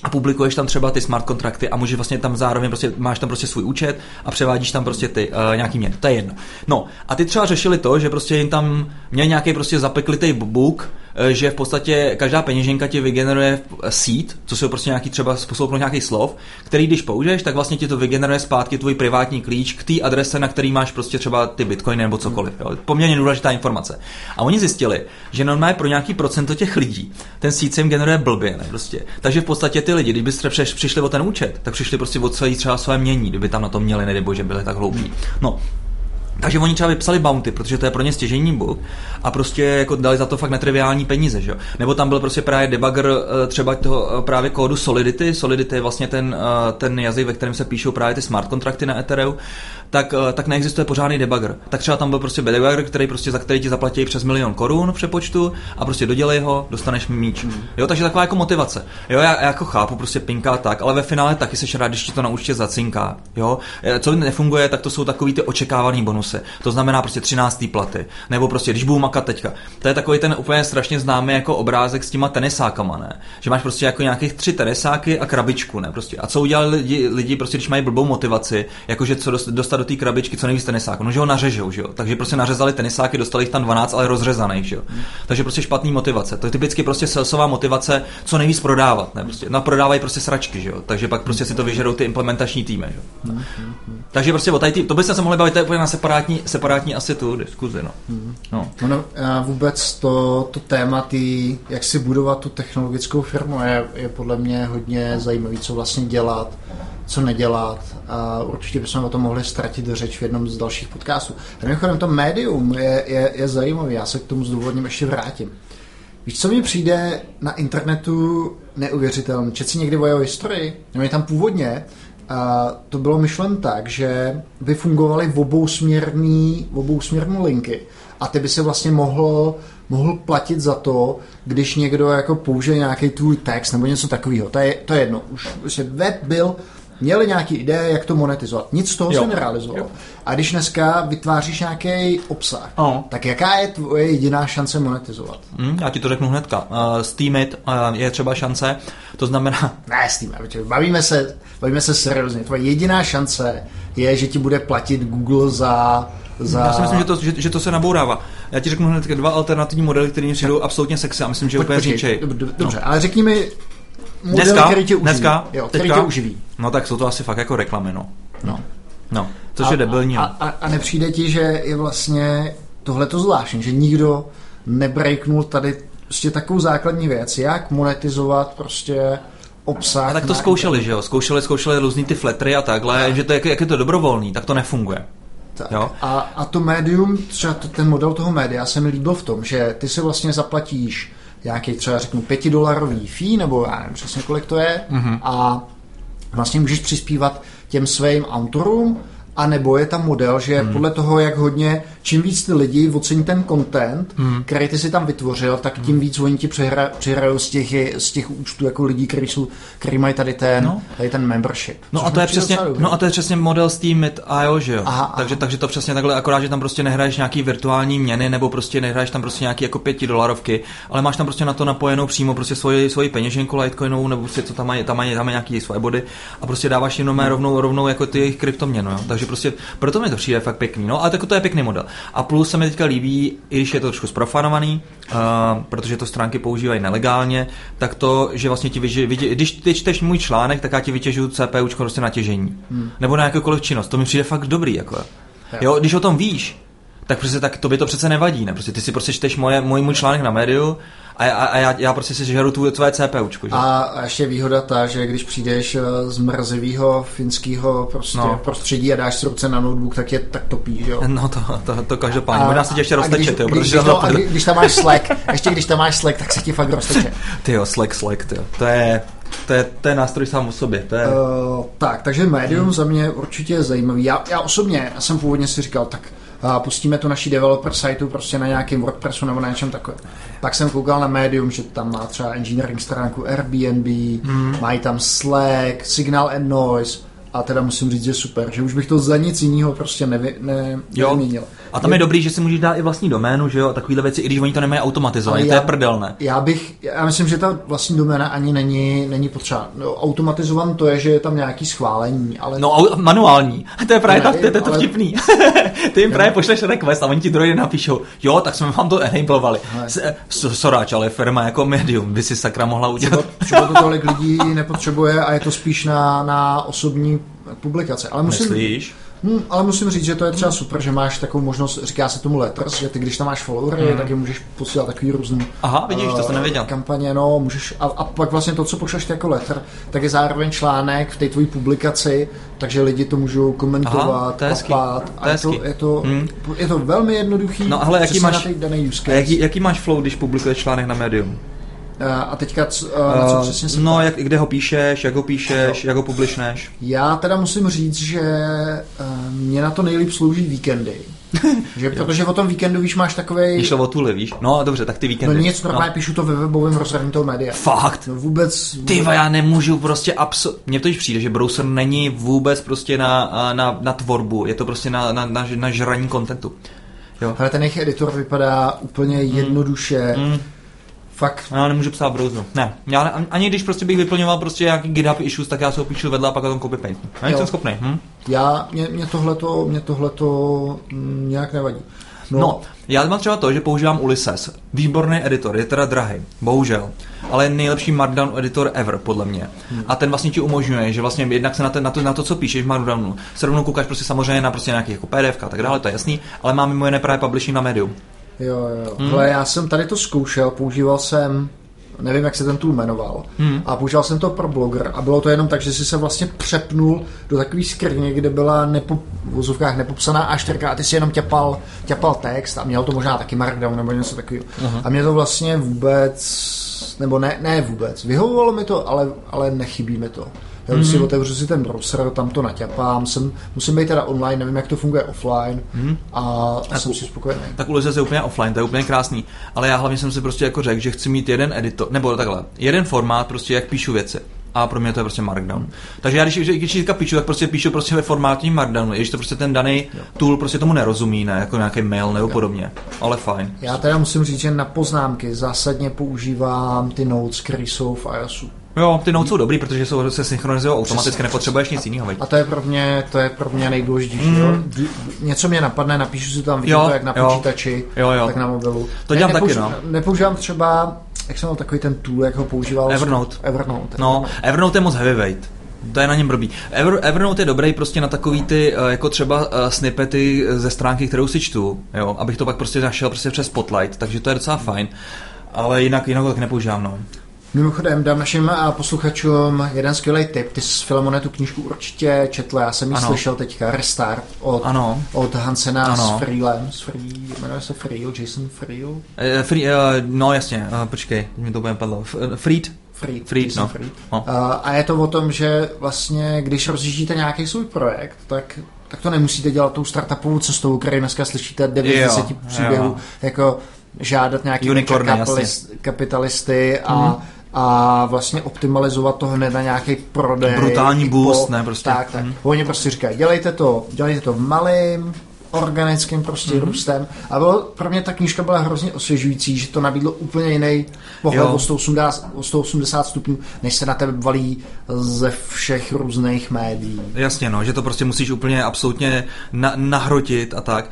a publikuješ tam třeba ty smart kontrakty a můžeš vlastně tam zároveň prostě, máš tam prostě svůj účet a převádíš tam prostě ty uh, nějaký měny. To je jedno. No a ty třeba řešili to, že prostě jim tam měl nějaký prostě zapeklitý book, že v podstatě každá peněženka ti vygeneruje seed, co jsou prostě nějaký třeba způsob nějaký slov, který když použiješ, tak vlastně ti to vygeneruje zpátky tvůj privátní klíč k té adrese, na který máš prostě třeba ty bitcoiny nebo cokoliv. Jo. Poměrně důležitá informace. A oni zjistili, že normálně pro nějaký procento těch lidí ten seed se jim generuje blbě. Ne, prostě. Takže v podstatě ty lidi, kdyby přišli o ten účet, tak přišli prostě o celý třeba své mění, kdyby tam na to měli, nebo že byli tak hloupí. No, takže oni třeba vypsali bounty, protože to je pro ně stěžení bug a prostě jako dali za to fakt netriviální peníze, že jo. Nebo tam byl prostě právě debugger eh, třeba toho eh, právě kódu Solidity. Solidity je vlastně ten, eh, ten jazyk, ve kterém se píšou právě ty smart kontrakty na Ethereum tak, eh, tak neexistuje pořádný debugger. Tak třeba tam byl prostě debugger, který prostě za který ti zaplatí přes milion korun v přepočtu a prostě dodělej ho, dostaneš míč. Mm. Jo, takže taková jako motivace. Jo, já, já jako chápu prostě pinka tak, ale ve finále taky se rád, když ti to na účtě zacinká. Jo, eh, co nefunguje, tak to jsou takový ty očekávané bonusy. To znamená prostě 13. platy. Nebo prostě, když budu makat teďka. To je takový ten úplně strašně známý jako obrázek s těma tenisákama, ne? Že máš prostě jako nějakých tři tenisáky a krabičku, ne? Prostě. A co udělali lidi, lidi prostě, když mají blbou motivaci, jakože co dostat do té krabičky co nejvíc tenisáků. No, že ho nařežou, že jo. Takže prostě nařezali tenisáky, dostali jich tam 12, ale rozřezaných, že jo. Hmm. Takže prostě špatný motivace. To je typicky prostě salesová motivace, co nejvíc prodávat, ne? Prostě, no, prodávají prostě sračky, že jo. Takže pak prostě si to vyžerou ty implementační týmy, že jo. Hmm, hmm, Takže prostě o tady, to byste se mohli bavit, to je úplně na separátní, separátní asi tu diskuzi, no. no. no vůbec to, to téma, tý, jak si budovat tu technologickou firmu, je, je podle mě hodně zajímavý, co vlastně dělat co nedělat a určitě bychom o tom mohli ztratit řeč v jednom z dalších podcastů. A mimochodem to médium je, je, je zajímavé, já se k tomu zdůvodním ještě vrátím. Víš, co mi přijde na internetu neuvěřitelné? Čet si někdy jeho historii? No je tam původně a to bylo myšlen tak, že by fungovaly v obou směrný, v obou směrný linky a ty by se vlastně mohl, mohl platit za to, když někdo jako použije nějaký tvůj text nebo něco takového. To je, to je jedno. Už, už web byl měli nějaký ideje, jak to monetizovat. Nic z toho jo. se nerealizovalo. A když dneska vytváříš nějaký obsah, oh. tak jaká je tvoje jediná šance monetizovat? Hmm, já ti to řeknu hnedka. Uh, Steamit uh, je třeba šance, to znamená... (laughs) Ne, Steamit, bavíme se, bavíme se seriózně. Tvoje jediná šance je, že ti bude platit Google za za... Já si myslím, že to, že, že to se nabourává. Já ti řeknu hned dva alternativní modely, které mi přijdou absolutně sexy a myslím, že úplně říčej. Dobře, no. ale řekni mi model, dneska, který tě uživí. Dneska, jo, který teďka, tě uživí. No tak jsou to asi fakt jako reklamy, no. No, no. což a, je debilní. A, a, a nepřijde ti, že je vlastně tohle to zvláštní, že nikdo nebreaknul tady prostě takovou základní věc, jak monetizovat prostě obsah. A tak to zkoušeli, internetu. že jo? Zkoušeli, zkoušeli různý ty fletry a takhle, že to jak, jak je to dobrovolný, tak to nefunguje. Tak. Jo? A, a to médium, třeba to, ten model toho média se mi líbil v tom, že ty se vlastně zaplatíš nějaký třeba řeknu pětidolarový fee, nebo já nevím přesně kolik to je, mm-hmm. a vlastně můžeš přispívat těm svým autorům, a nebo je tam model, že hmm. podle toho, jak hodně, čím víc ty lidi ocení ten content, hmm. který ty si tam vytvořil, tak tím víc oni ti přihra, přihrajou z těch, z těch účtů jako lidí, kteří, jsou, kteří mají tady ten, No. tady ten membership. No a to je přesně, no a to je přesně model Steam IO, že jo? Aha, aha. takže, takže to přesně takhle, akorát, že tam prostě nehraješ nějaký virtuální měny, nebo prostě nehraješ tam prostě nějaký jako pěti dolarovky, ale máš tam prostě na to napojenou přímo prostě svoji, svoji peněženku Litecoinovou, nebo prostě co tam mají, tam mají, tam mají nějaký svoje body a prostě dáváš jim no. rovnou, rovnou jako ty jejich kryptoměnu, jo? takže prostě proto mi to přijde fakt pěkný, no ale tak to je pěkný model. A plus se mi teďka líbí, i když je to trošku sprofanovaný, uh, protože to stránky používají nelegálně, tak to, že vlastně ti vyži, vyži, když ty čteš můj článek, tak já ti vytěžuju CPU prostě na těžení. Hmm. Nebo na jakoukoliv činnost. To mi přijde fakt dobrý. Jako. Jo, když o tom víš, tak prostě tak tobě to přece nevadí, ne? Prostě ty si prostě čteš moje, můj, můj článek na médiu a, a, a já, já, prostě si žeru tu tvoje CPUčku, že? A a ještě výhoda ta, že když přijdeš eh, z mrzivého finského prostě No. prostředí a dáš si ruce na notebook, tak je tak topí, že jo? No to, to, to každopádně. Možná se tě ještě a když, rozteče, jo, když, když, to, a kdy- když tam máš Slack, ještě když tam máš Slack, tak se ti fakt rozteče. (laughs) Ty jo, Slack, Slack, ty jo. To je, to je, to je nástroj sám o sobě. To je... Uh, tak, takže médium hmm. za mě určitě je zajímavý. Já, já osobně, já jsem původně si říkal, tak uh, pustíme tu naší developer siteu prostě na nějakém WordPressu nebo na něčem takovém. Pak jsem koukal na médium, že tam má třeba engineering stránku Airbnb, hmm. mají tam Slack, Signal and Noise a teda musím říct, že super, že už bych to za nic jiného prostě nevy, ne, Jo. nevyměnil. A tam je dobrý, že si můžeš dát i vlastní doménu, že jo, a takovýhle věci, i když oni to nemají automatizované, to je prdelné. Já bych, já myslím, že ta vlastní doména ani není, není potřeba. No, automatizovan to je, že je tam nějaký schválení, ale No manuální. (laughs) To je právě Ne, ta, to, je- to, je to ale- vtipný. (laughs) Ty jim právě pošleš request a oni ti den napíšou, jo, tak jsme vám to enablovali. S- Soráč, ale firma jako medium by si sakra mohla udělat. třeba to tolik lidí nepotřebuje a je to spíš na, na osobní publikace. Ale musím, Myslíš? hm, ale musím říct, že to je třeba super, že máš takovou možnost, říká se tomu letters, že ty když tam máš followery, hmm. tak je můžeš posílat takový různý Aha, vidíš, to eh, jsem nevěděl. kampaně, no, můžeš, a, a, pak vlastně to, co pošleš jako letter, tak je zároveň článek v té tvojí publikaci, takže lidi to můžou komentovat, Aha, to je papat, To a je to, je, to, Hmm. je to velmi jednoduchý, No, ale jaký máš- jaký, jaký máš flow, když publikuješ článek na médium? Eh, a teďka, eh, na co Uh, přesně se no, jak, kde ho píšeš, jak ho píšeš, Jo. jak ho publishneš. Já teda musím říct, že mě na to nejlíp slouží víkendy. (laughs) že, protože o tom víkendu, víš, máš takový. Když o tuhle, víš? No, dobře, tak ty No víkendy. nic, normálně píšu to ve webovém rozhraní toho média. Fakt? No vůbec... Ty vole, já nemůžu prostě abso... Mně to již přijde, že browser není vůbec prostě na, na, na tvorbu, je to prostě na, na, na, na žraní kontentu. Jo. Ale ten jejich editor vypadá úplně jednoduše. Mm. Fakt. Já nemůžu psát v browseru. Ne, já ne, ani- když prostě bych vyplňoval prostě nějaký GitHub issues, tak já se ho píšu vedle a pak o tom copy paste. Já Jo. nejsem schopný. Hm? Já, mě, mě tohleto, mě tohleto mm, nějak nevadí. No. no, já mám třeba to, že používám Ulysses. Výborný editor, je teda drahý, bohužel. Ale je nejlepší Markdown editor ever, podle mě. Hmm. A ten vlastně ti umožňuje, že vlastně jednak se na, ten, na, to, na to, co píšeš v Markdownu, se rovnou koukáš prostě samozřejmě na prostě nějaký jako PDF a tak dále, to je jasný, ale mám mimo jiné právě publishing na Medium. Jo, jo. Hmm. Hele, já jsem tady to zkoušel, používal jsem nevím, jak se ten tool jmenoval. Hmm. A používal jsem to pro blogger a bylo to jenom tak, že si se vlastně přepnul do takové skrině, kde byla nepo, v vozovkách nepopsaná A4 a ty si jenom ťapal, ťapal text a měl to možná taky markdown nebo něco takového. Uh-huh. A mě to vlastně vůbec, nebo ne, ne vůbec, vyhovovalo mi to, ale, ale nechybí mi to. Já mm-hmm. si otevřu si ten browser, tam to naťapám, jsem, musím být teda online, nevím, jak to funguje offline mm-hmm. a, a jsem si spokojený. Tak Ulysses je úplně offline, to je úplně krásný. Ale já hlavně jsem si prostě jako řekl, že chci mít jeden editor, nebo takhle, jeden formát, prostě jak píšu věci. A pro mě to je prostě Markdown. Takže já když, když teďka píšu, tak prostě píšu prostě ve formátu Markdownu, i když to prostě ten daný tool prostě tomu nerozumí, ne, jako nějaký mail nebo podobně. Ale fajn. Já teda musím říct, že na poznámky zásadně používám ty notes, které jsou v iOSu. Jo, ty notes jsou dobrý, protože jsou, se synchronizují automaticky, nepotřebuješ nic jiného. A to je pro mě, to je pro mě nejdůležitější. Mm. Jo? Něco mě napadne, napíšu si tam, vidím Jo, to jak na jo. počítači, Jo, jo. tak na mobilu. To dělám taky, no. Nepoužívám třeba, jak jsem měl takový ten tool, jak ho používal. Evernote. Evernote. No, Evernote je moc heavyweight. To je na něm blbý. Ever, Evernote je dobrý prostě na takový ty, eh, jako třeba uh, snippety ze stránky, kterou si čtu, jo, abych to pak prostě našel prostě přes Spotlight, takže to je docela fajn. ale jinak, jinak tak nepoužívám, no. Mimochodem, dám našim a posluchačům jeden skvělý tip. Ty jsi Filemone tu knížku určitě četl, já jsem ji Ano. slyšel teďka, Restart od, Ano. od Hansena Ano. s Freelem. S Free, jmenuje se Freel, Jason Freel? Eh, free, uh, no jasně, uh, počkej, mi to úplně padlo. Eh, Freed? Freed, Freed, Jason no. Freed. no. Uh, a je to o tom, že vlastně, když rozjíždíte nějaký svůj projekt, tak, tak to nemusíte dělat tou startupovou cestou, který dneska slyšíte 9 z Jo, 10 příběhů, jako žádat nějaký Unicorny, kapitalist, kapitalisty a, a vlastně optimalizovat to hned na nějaký prodej. Brutální boost, ne, prostě. Tak, tak. Mhm. Oni prostě říkají, dělejte to, dělejte to malým, organickým prostě Mhm. mm-hmm. růstem. A bylo, pro mě ta knížka byla hrozně osvěžující, že to nabídlo úplně jiný pohled o 180, o 180 stupňů, než se na tebe valí ze všech různých médií. Jasně, no, že to prostě musíš úplně absolutně na, nahrotit a tak.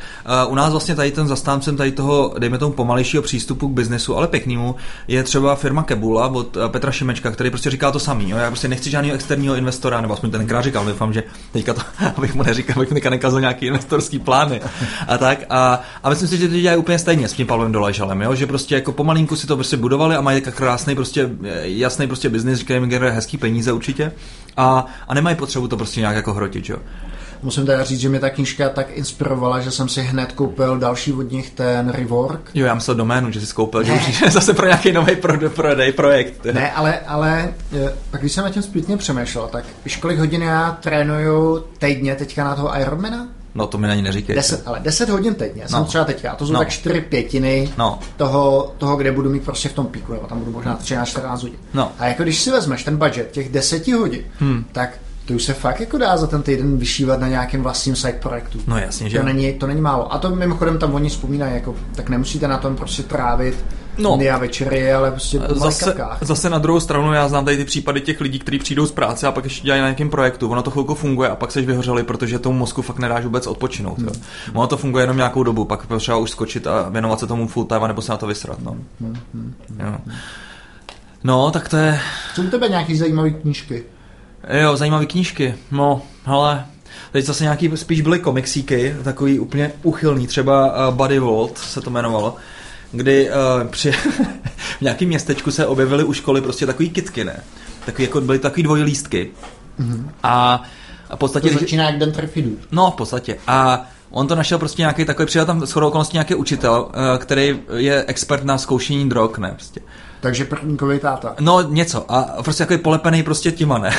Uh, u nás vlastně tady ten zastáncem tady toho, dejme tomu pomalejšího přístupu k biznesu, ale pěknému, je třeba firma Kebula od uh, Petra Šimečka, který prostě říká to samý. Jo? Já prostě nechci žádného externího investora, nebo aspoň tenkrát říkal, doufám, že teďka to, (laughs) abych mu neříkal, abych mu teďka nekazal nějaký investorský plány (laughs) a tak. A, a myslím si, že to dělají úplně stejně s tím Pavlem Doležalem, jo? že prostě jako pomalinku si to prostě budovali a mají tak krásný prostě, eh, jasný prostě biznis, který jim generuje hezký peníze určitě a, a nemají potřebu to prostě nějak jako hrotit, jo. Musím teda říct, že mě ta knížka tak inspirovala, že jsem si hned koupil další od nich ten Rework. Jo, já myslel doménu, že jsi skoupil, že Ne. už je zase pro nějaký nový pro, prodej projekt. Ne, ale, ale eh, pak když jsem na tím zpětně přemýšlel, tak víš, kolik hodin já trénuju týdně teďka na toho Ironmana? No to mi ani neříkej. 10, ale 10 hodin týdně, jsem No. třeba teďka, a to jsou No. tak 4 pětiny No. toho, toho, kde budu mít prostě v tom píku, nebo tam budu možná 13-14 hodin. No. A jako když si vezmeš ten budget těch 10 hodin, Hmm. tak to už se fakt jako dá za ten týden vyšívat na nějakém vlastním side projektu. No jasně, že To není, to není málo. A to mimochodem tam oni vzpomínají, jako, tak nemusíte na tom prostě trávit No. a večery, ale prostě Zase, zase na druhou stranu já znám tady ty případy těch lidí, kteří přijdou z práce a pak ještě dělají na nějakém projektu. Ono to chvilku funguje a pak seš vyhořeli, protože tomu mozku fakt nedáš vůbec odpočinout. Jo. Ono to funguje jenom nějakou dobu, pak potřeba už skočit a věnovat se tomu full time nebo se na to vysrat. No. Jo. no, tak to je, Jsou u tebe nějaký zajímavé knížky? Jo, zajímavé knížky. No, ale teď zase nějaký spíš byly komiksíky, takový úplně uchylný, třeba uh, Buddy Vault se to jmenovalo, kdy uh, při (laughs) v nějakém městečku se objevily u školy prostě takový kitky, ne? Takový, jako, byly takový dvojlístky. Mm-hmm. A, a v podstatě... To začíná jak Den Trefidu. No, v podstatě. A on to našel prostě nějaký takový, přijel tam shodou okolností nějaký učitel, eh, který je expert na zkoušení drog, ne, prostě. Takže prvníkový táta. No něco a prostě jako polepený prostě těma, ne?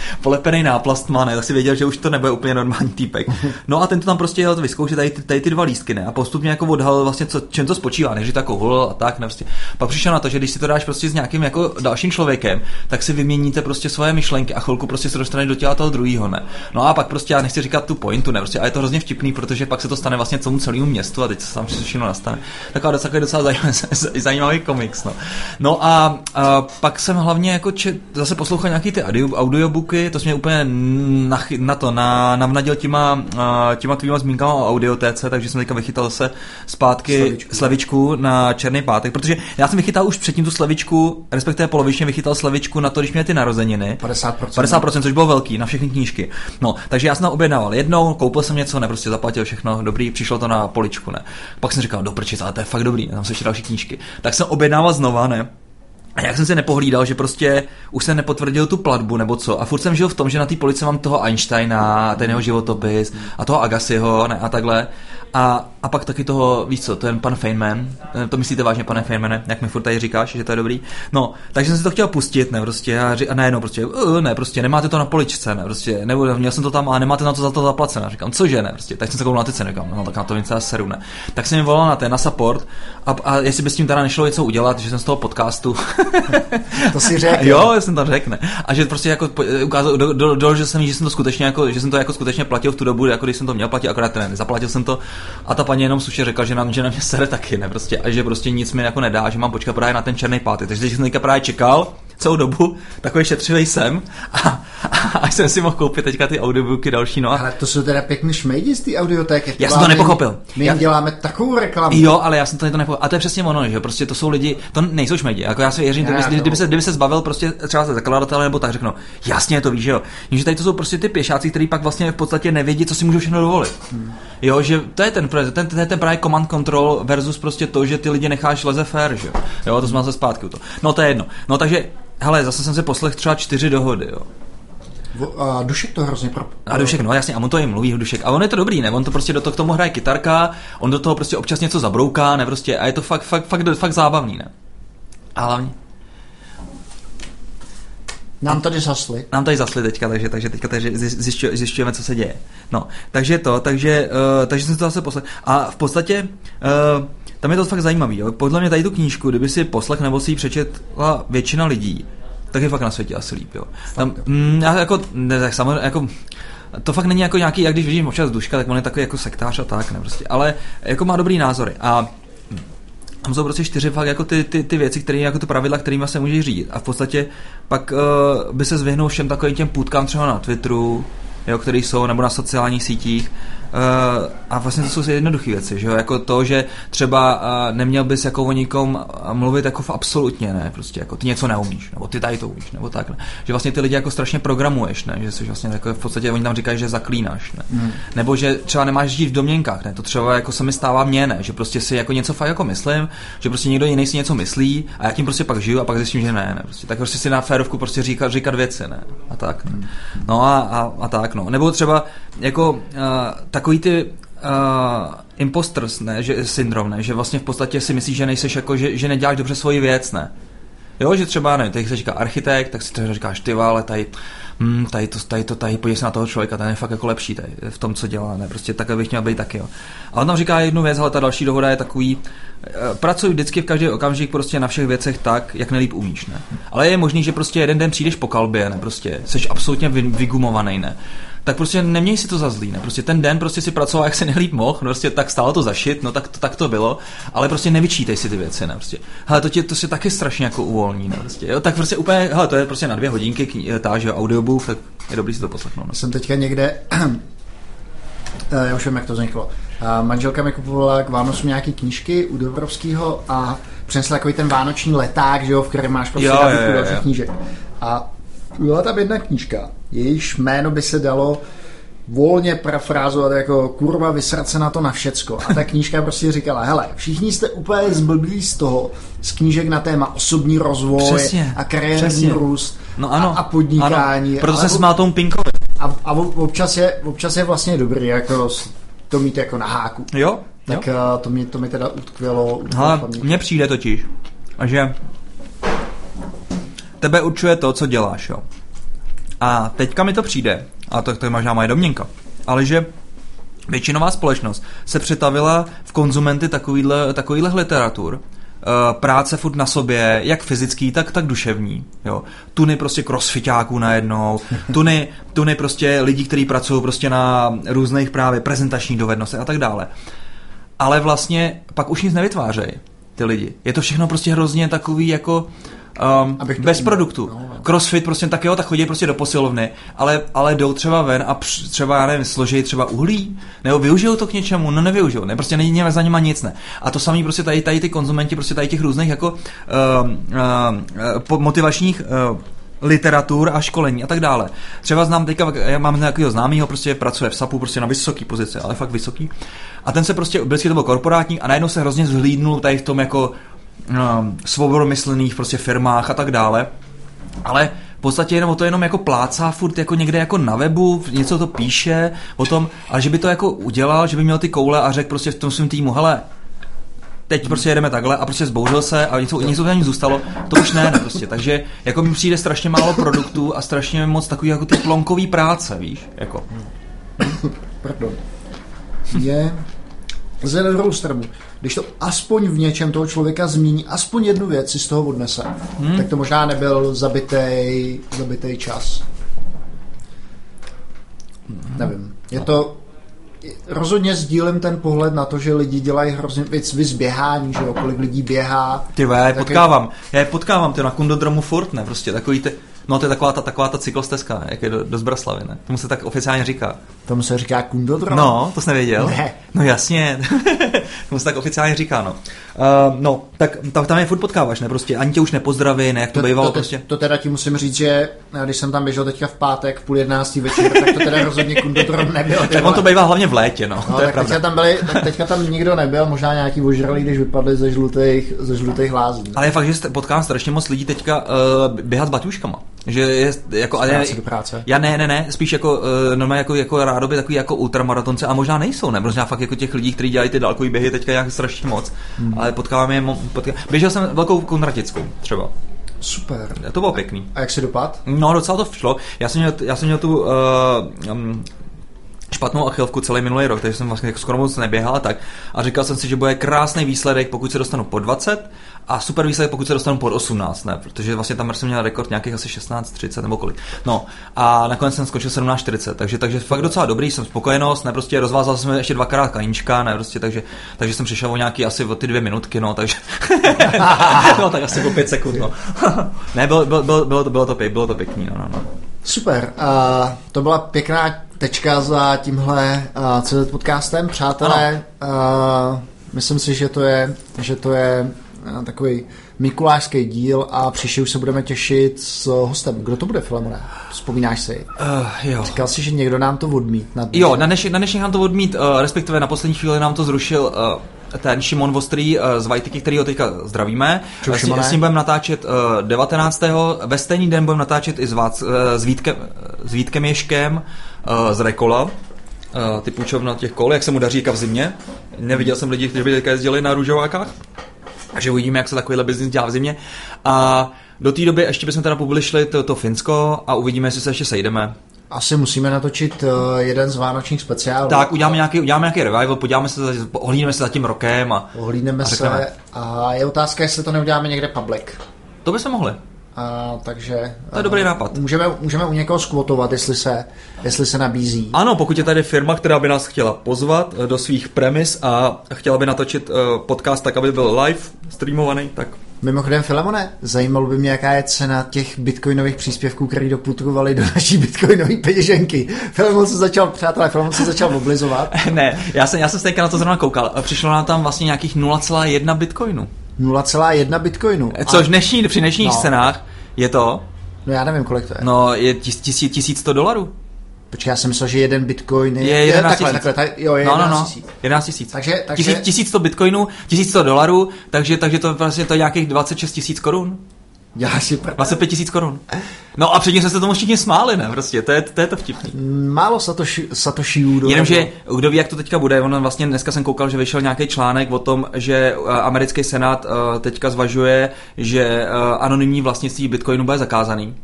(laughs) polepený náplastma, ne? Tak si věděl, že už to nebude úplně normální týpek. No a ten to tam prostě jel vyzkoušet tady, tady ty dva lístky, ne? A postupně jako odhalil vlastně, co, čem to spočívá, než to jako hul a tak, ne? Prostě. Pak přišel na to, že když si to dáš prostě s nějakým jako dalším člověkem, tak si vyměníte prostě svoje myšlenky a chvilku prostě se dostaneš do těla toho druhého, ne? No a pak prostě já nechci říkat tu pointu, ne? Prostě, a je to hrozně vtipný, protože pak se to stane vlastně celému městu a teď se tam všechno nastane. Taková docela, docela zajímavý, (laughs) zajímavý komiks, no. No a, a pak jsem hlavně jako če, zase poslouchal nějaký ty audio, audiobooky, to jsme úplně na, na to, na, navnadil těma, těma tvýma zmínkama o audiotéce, takže jsem teďka vychytal se zpátky Slevičku. slevičku na Černý pátek, protože já jsem vychytal už předtím tu slevičku, respektive polovičně vychytal slevičku na to, když měl ty narozeniny. 50%. 50%, což bylo velký na všechny knížky. No, takže já jsem tam objednával jednou, koupil jsem něco, ne, prostě zaplatil všechno, dobrý, přišlo to na poličku, ne. Pak jsem říkal, do prčic, ale to je fakt dobrý, tam jsou ještě další knížky. Tak jsem objednával znova, ne. A jak jsem se nepohlídal, že prostě už jsem nepotvrdil tu platbu nebo co. A furt jsem žil v tom, že na té polici mám toho Einsteina, ten jeho životopis a toho Agassiho ne, a takhle. A, a pak taky toho, víš co, ten pan Feynman, Eh, to myslíte vážně, pane Feynmane, jak mi furt tady říkáš, že to je dobrý? No, takže jsem si to chtěl pustit, ne, prostě, a, ři- a najednou prostě, uh, ne, prostě, nemáte to na poličce, ne, prostě, nebo měl jsem to tam a nemáte na to za to zaplacené. Říkám, cože, ne, prostě, tak jsem se koukal na ty ceny, říkám, no, tak na to něco já seru, ne. Tak jsem jim volal na ten, na support, a, a jestli by s tím teda nešlo něco udělat, že jsem z toho podcastu (laughs) To si řekl. (laughs) Jo, já jsem to řekne. A že prostě jako ukázal, do, do, doložil jsem jí, že jsem to skutečně jako, že jsem to jako skutečně platil v tu dobu, jako když jsem to měl platit, akorát ne, zaplatil jsem to a ta paní jenom slušně řekla, že na, že na mě sere taky, ne, prostě, a že prostě nic mi jako nedá, že mám počkat právě na ten černý pátek. Takže jsem teďka právě čekal, celou dobu, takový šetřivý jsem a, a, a jsem si mohl koupit teďka ty audiobooky další. No a... Ale to jsou teda pěkný šmejdi z té audiotéky. Já jsem to nepochopil. My já... děláme takovou reklamu. Jo, ale já jsem to, to nepochopil. A to je přesně ono, že prostě to jsou lidi, to nejsou šmejdi. Jako já si věřím, já, kdyby, kdyby, se, kdyby se zbavil prostě třeba se zakladatele nebo tak řeknu, jasně to víš, že jo. Jenže tady to jsou prostě ty pěšáci, kteří pak vlastně v podstatě nevědí, co si můžou všechno dovolit. Hmm. Jo, že to je ten, ten, ten, ten, ten právě command control versus prostě to, že ty lidi necháš leze fair, že jo. to jsme se zpátky u to. No to je jedno. No takže, hele, zase jsem se poslech třeba čtyři dohody, jo. A Dušek to hrozně pro... A Dušek, no jasně, a on to jim mluví, Dušek. A on je to dobrý, ne? On to prostě do toho k tomu hraje kytarka, on do toho prostě občas něco zabrouká, ne? Prostě, a je to fakt, fakt, fakt, fakt zábavný, ne? A hlavně, nám tady zasli. Nám tady zasli teďka, takže, takže teďka takže zjišťujeme, zjišťujeme, co se děje. No, takže to, takže, uh, takže jsem to zase poslech. A v podstatě uh, tam je to fakt zajímavý. Jo? Podle mě tady tu knížku, kdyby si poslech nebo si ji přečetla většina lidí, tak je fakt na světě asi líp. Jo? Tam, mm, jako, ne, tak samozřejmě, jako, to fakt není jako nějaký, jak když vidím občas Duška, tak on je takový jako sektář a tak, ne prostě. Ale jako má dobrý názory. A tam jsou prostě čtyři fakt jako ty, ty, ty věci, které jako ty pravidla, kterými se může řídit. A v podstatě pak uh, by se zvyhnul všem takovým těm půdkám třeba na Twitteru, jo, které jsou, nebo na sociálních sítích, a vlastně to jsou jednoduché věci, že jo? jako to, že třeba uh, neměl bys jako o nikom mluvit jako v absolutně, ne, prostě jako ty něco neumíš, nebo ty tady to umíš, nebo tak, ne? že vlastně ty lidi jako strašně programuješ, ne, že jsi vlastně jako v podstatě oni tam říkají, že zaklínáš, ne, hmm. nebo že třeba nemáš žít v domněnkách, ne, to třeba jako se mi stává mně, ne, že prostě si jako něco fakt jako myslím, že prostě někdo jiný si něco myslí a já tím prostě pak žiju a pak zjistím, že ne, ne, prostě, tak prostě si na férovku prostě říkat, říkat věci, ne, a tak, ne. Hmm. no a, a, a tak, no, nebo třeba jako uh, takový ty uh, imposters, ne, že, syndrom, ne, že vlastně v podstatě si myslíš, že nejseš jako, že, že neděláš dobře svoji věc, ne. Jo, že třeba, ne, teď se říká architekt, tak si třeba říkáš, ty ale tady, hm, tady to, tady to, tady podívej se na toho člověka, ten je fakt jako lepší tady, v tom, co dělá, ne, prostě takhle bych měl být taky, jo. A on tam říká jednu věc, ale ta další dohoda je takový, eh, pracuj vždycky v každý okamžik prostě na všech věcech tak, jak nejlíp umíš, ne. Ale je možný, že prostě jeden den přijdeš po kalbě, ne, prostě, jsi absolutně vygumovaný, ne tak prostě neměj si to za zlý, ne? Prostě ten den prostě si pracoval, jak se nehlíp mohl, no prostě tak stálo to zašit, no tak to, tak to bylo, ale prostě nevyčítej si ty věci, ne? Prostě, hele, to tě to si taky strašně jako uvolní, ne? Prostě, jo, tak prostě úplně, hele, to je prostě na dvě hodinky kni- ta, že audiobook, tak je dobrý si to poslechnout. No. Jsem teďka někde, (clears throat) eh, já už vím, jak to vzniklo. A manželka mi kupovala k Vánocům nějaký knížky u Dobrovského a přinesla takový ten vánoční leták, že jo, v kterém máš prostě jo, jo, jo, knížek. A byla tam jedna knížka, jejíž jméno by se dalo volně parafrázovat jako kurva vysrat se na to na všecko. A ta knížka prostě říkala, hele, všichni jste úplně zblblí z toho, z knížek na téma osobní rozvoj přesně, a kariérní růst no ano, a, a podnikání. Ano, proto jsem smál tomu Pinkovi. A, a občas, je, občas je vlastně dobrý jako to mít jako na háku. Jo. Tak jo. Eh, to, mě, to mi teda utkvělo. Hele, mně přijde totiž, že tebe určuje to, co děláš, jo. A teďka mi to přijde, a to, to je možná moje domněnka, ale že většinová společnost se přetavila v konzumenty takovýhle, takovýhle literatur, eh, práce furt na sobě, jak fyzický, tak, tak duševní. Jo. Tuny prostě crossfitáků najednou, (laughs) tuny, tuny prostě lidí, kteří pracují prostě na různých právě prezentačních dovednostech a tak dále. Ale vlastně pak už nic nevytvářejí ty lidi. Je to všechno prostě hrozně takový jako um, bez produktu. No, no. Crossfit prostě tak jo, tak chodí prostě do posilovny, ale, ale jdou třeba ven a třeba, já nevím, složejí třeba uhlí, nebo využijou to k něčemu, no nevyužijou, ne, prostě není za nima nic, ne. A to samý prostě tady, tady ty konzumenti prostě tady těch různých jako uh, uh, motivačních uh, literatur a školení a tak dále. Třeba znám teďka, já mám nějakého známého, prostě pracuje v SAPu, prostě na vysoký pozici, ale fakt vysoký. A ten se prostě, vždycky to byl korporátní a najednou se hrozně zhlídnul tady v tom jako um, svobodomyslených prostě firmách a tak dále. Ale v podstatě jenom o to jenom jako plácá furt jako někde jako na webu, něco to píše o tom, ale že by to jako udělal, že by měl ty koule a řekl prostě v tom svém týmu, hele, teď prostě jedeme takhle a prostě zbouřil se a něco, něco ani zůstalo, to už ne, ne prostě. Takže jako mi přijde strašně málo produktů a strašně moc takový jako ty plonkový práce, víš, jako. Pardon. Je Lze na druhou stranu, když to aspoň v něčem toho člověka změní, aspoň jednu věc si z toho odnese, hmm. tak to možná nebyl zabitý, zabitý čas. Hmm. Nevím. Je to rozhodně sdílím ten pohled na to, že lidi dělají hrozně věc, vys běhání, že jo, kolik lidí běhá. Ty já je potkávám. Já je potkávám, ty na kundodromu furt, ne, prostě takový ty, no to je taková ta, taková ta cyklostezka, jak je do, do Zbraslavy, ne? Tomu se tak oficiálně říká. Tomu se říká kundodrom. No, to jsi nevěděl? Ne. No jasně, (laughs) tomu se tak oficiálně říká, no. Uh, no, tak tam, tam je furt potkáváš, ne, prostě ani tě už nepozdraví, ne, jak to, To, bývalo to, prostě. to teda ti musím říct, že eh, když jsem tam běžel teďka v pátek v půl jedenáctý večer, tak to teda rozhodně kundodrom nebyl. (laughs) Tak on to bývá hlavně v létě, no, No, to tak teďka tam, byli, tak teďka tam nikdo nebyl, možná nějaký ožralí, když vypadli ze žlutých, ze žlutých lázní. Ale je fakt, že potkám strašně moc lidí teďka uh, běhat s baťuškama. Že je jako... Ale- práce do práce. Já ne, ne, ne, spíš jako uh, normálně jako, jako rádoby takový jako ultramaratonce a možná nejsou, ne? Možná fakt jako těch lidí, kteří dělají ty dálkové běhy teďka nějak strašně moc, hmm. ale potkávám je, mo- potká... běžel jsem velkou kondratickou třeba. Super. To bylo pěkný. A jak si dopad? No, docela to šlo. Já jsem měl, já jsem měl tu uh, um, špatnou achilku celý minulý rok, takže jsem vlastně jako skoro moc neběhal a tak. A říkal jsem si, že bude krásný výsledek, pokud se dostanu pod 20 a super výsledek, pokud se dostanu pod 18, ne? Protože vlastně tam jsem měl rekord nějakých asi 16, 30 nebo kolik. No a nakonec jsem skočil 17, 40, takže, takže fakt docela dobrý, jsem spokojenost, ne? Prostě rozvázal jsem ještě dvakrát kaníčka, ne? Prostě, takže, takže jsem přišel o nějaký asi o ty dvě minutky, no, takže (laughs) (laughs) no, tak asi po pět sekund, no. (laughs) ne, bylo, bylo, bylo, bylo, to, bylo, to, pěk, bylo to pěkný, no, no, no. Super. Uh, to byla pěkná tečka za tímhle uh, CZ podcastem. Přátelé, uh, myslím si, že to je, že to je takový mikulášský díl a příště už se budeme těšit s hostem. Kdo to bude, Filemone? Vzpomínáš si? Uh, jo. Říkal jsi, že někdo nám to odmít. Na Jo, na dnešek, na dnešek nám to odmít, uh, respektive na poslední chvíli nám to zrušil uh, ten Šimon Vostrý z Vajtiky, který ho teďka zdravíme. Čau, S, s ním budeme natáčet uh, 19. Ve stejný den budeme natáčet i s, Vác, uh, s, Vítkem, s Vítkem Ješkem uh, z Rekola. Uh, ty půjčovna těch kol, jak se mu daří v zimě. Neviděl jsem lidi, kteří by teďka jezdili na růžovákách. Takže uvidíme, jak se takovýhle biznis dělá v zimě. A do té doby ještě bychom teda publišli to, to Finsko a uvidíme, jestli se ještě sejdeme. Asi musíme natočit uh, jeden z vánočních speciálů. Tak, uděláme nějaký, uděláme nějaký revival, podíváme se, za- ohlídneme se za tím rokem a Ohlídneme a řekneme. se a je otázka, jestli to neuděláme někde public. to by se mohli. A, takže... To je dobrý nápad. Můžeme, můžeme u někoho skvotovat, jestli se, jestli se nabízí. Ano, pokud je tady firma, která by nás chtěla pozvat eh, do svých premis a chtěla by natočit eh, podcast tak, aby byl live streamovaný, tak Mimochodem, Filemone, zajímalo by mě, jaká je cena těch bitcoinových příspěvků, které doputovali do naší bitcoinové peněženky. Filemon se začal, přátelé, Filemon se začal mobilizovat. (laughs) ne, já jsem, já jsem se teďka na to zrovna koukal. Přišlo nám tam vlastně nějakých 0,1 bitcoinu. 0,1 bitcoinu. Eh, Což A, dnešní, při dnešních No. cenách je to, no já nevím, kolik to je. no je tis, tisíc, 1100 dolarů. Počkej, já jsem myslel, že jeden bitcoin je... Je 11 takhle, tisíc. takhle, tak, jo, je no, no, 11 no, tisíc. 11 tisíc. Takže- takže- Tisíc, 1100 bitcoinů, 1100 dolarů, takže, takže to vlastně to je nějakých 26 tisíc korun. Já si pr... 25 tisíc korun. No a předtím jsme se tomu všichni smáli, ne? Prostě, to je to, je to vtipný. Málo satoshi, satoshiů do Jenomže, kdo ví, jak to teďka bude, ono vlastně dneska jsem koukal, že vyšel nějaký článek o tom, že eh, americký senát eh, teďka zvažuje, že eh, anonymní vlastnictví bitcoinu bude zakázaný.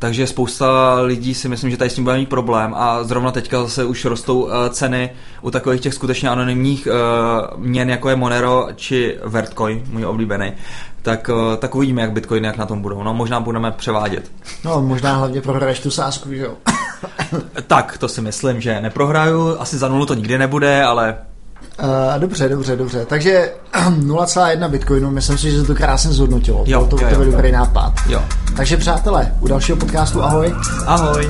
Takže spousta lidí si myslím, že tady s tím bude mít problém a zrovna teďka zase už rostou eh, ceny u takových těch skutečně anonymních eh, měn, jako je Monero či Vertcoin, můj oblíbený. Tak, eh, tak uvidíme, jak bitcoiny jak na tom budou. No, možná budeme převádět. No, možná hlavně prohraješ tu sázku, že jo. Tak, to si myslím, že neprohraju. Asi za nulu to nikdy nebude, ale Uh, dobře, dobře, dobře. Takže (clears throat) 0,1 bitcoinu, myslím si, že se to krásně zhodnotilo. Jo, to, jo, to jo. dobrý nápad. jo. Takže přátelé, u dalšího podcastu ahoj. Ahoj.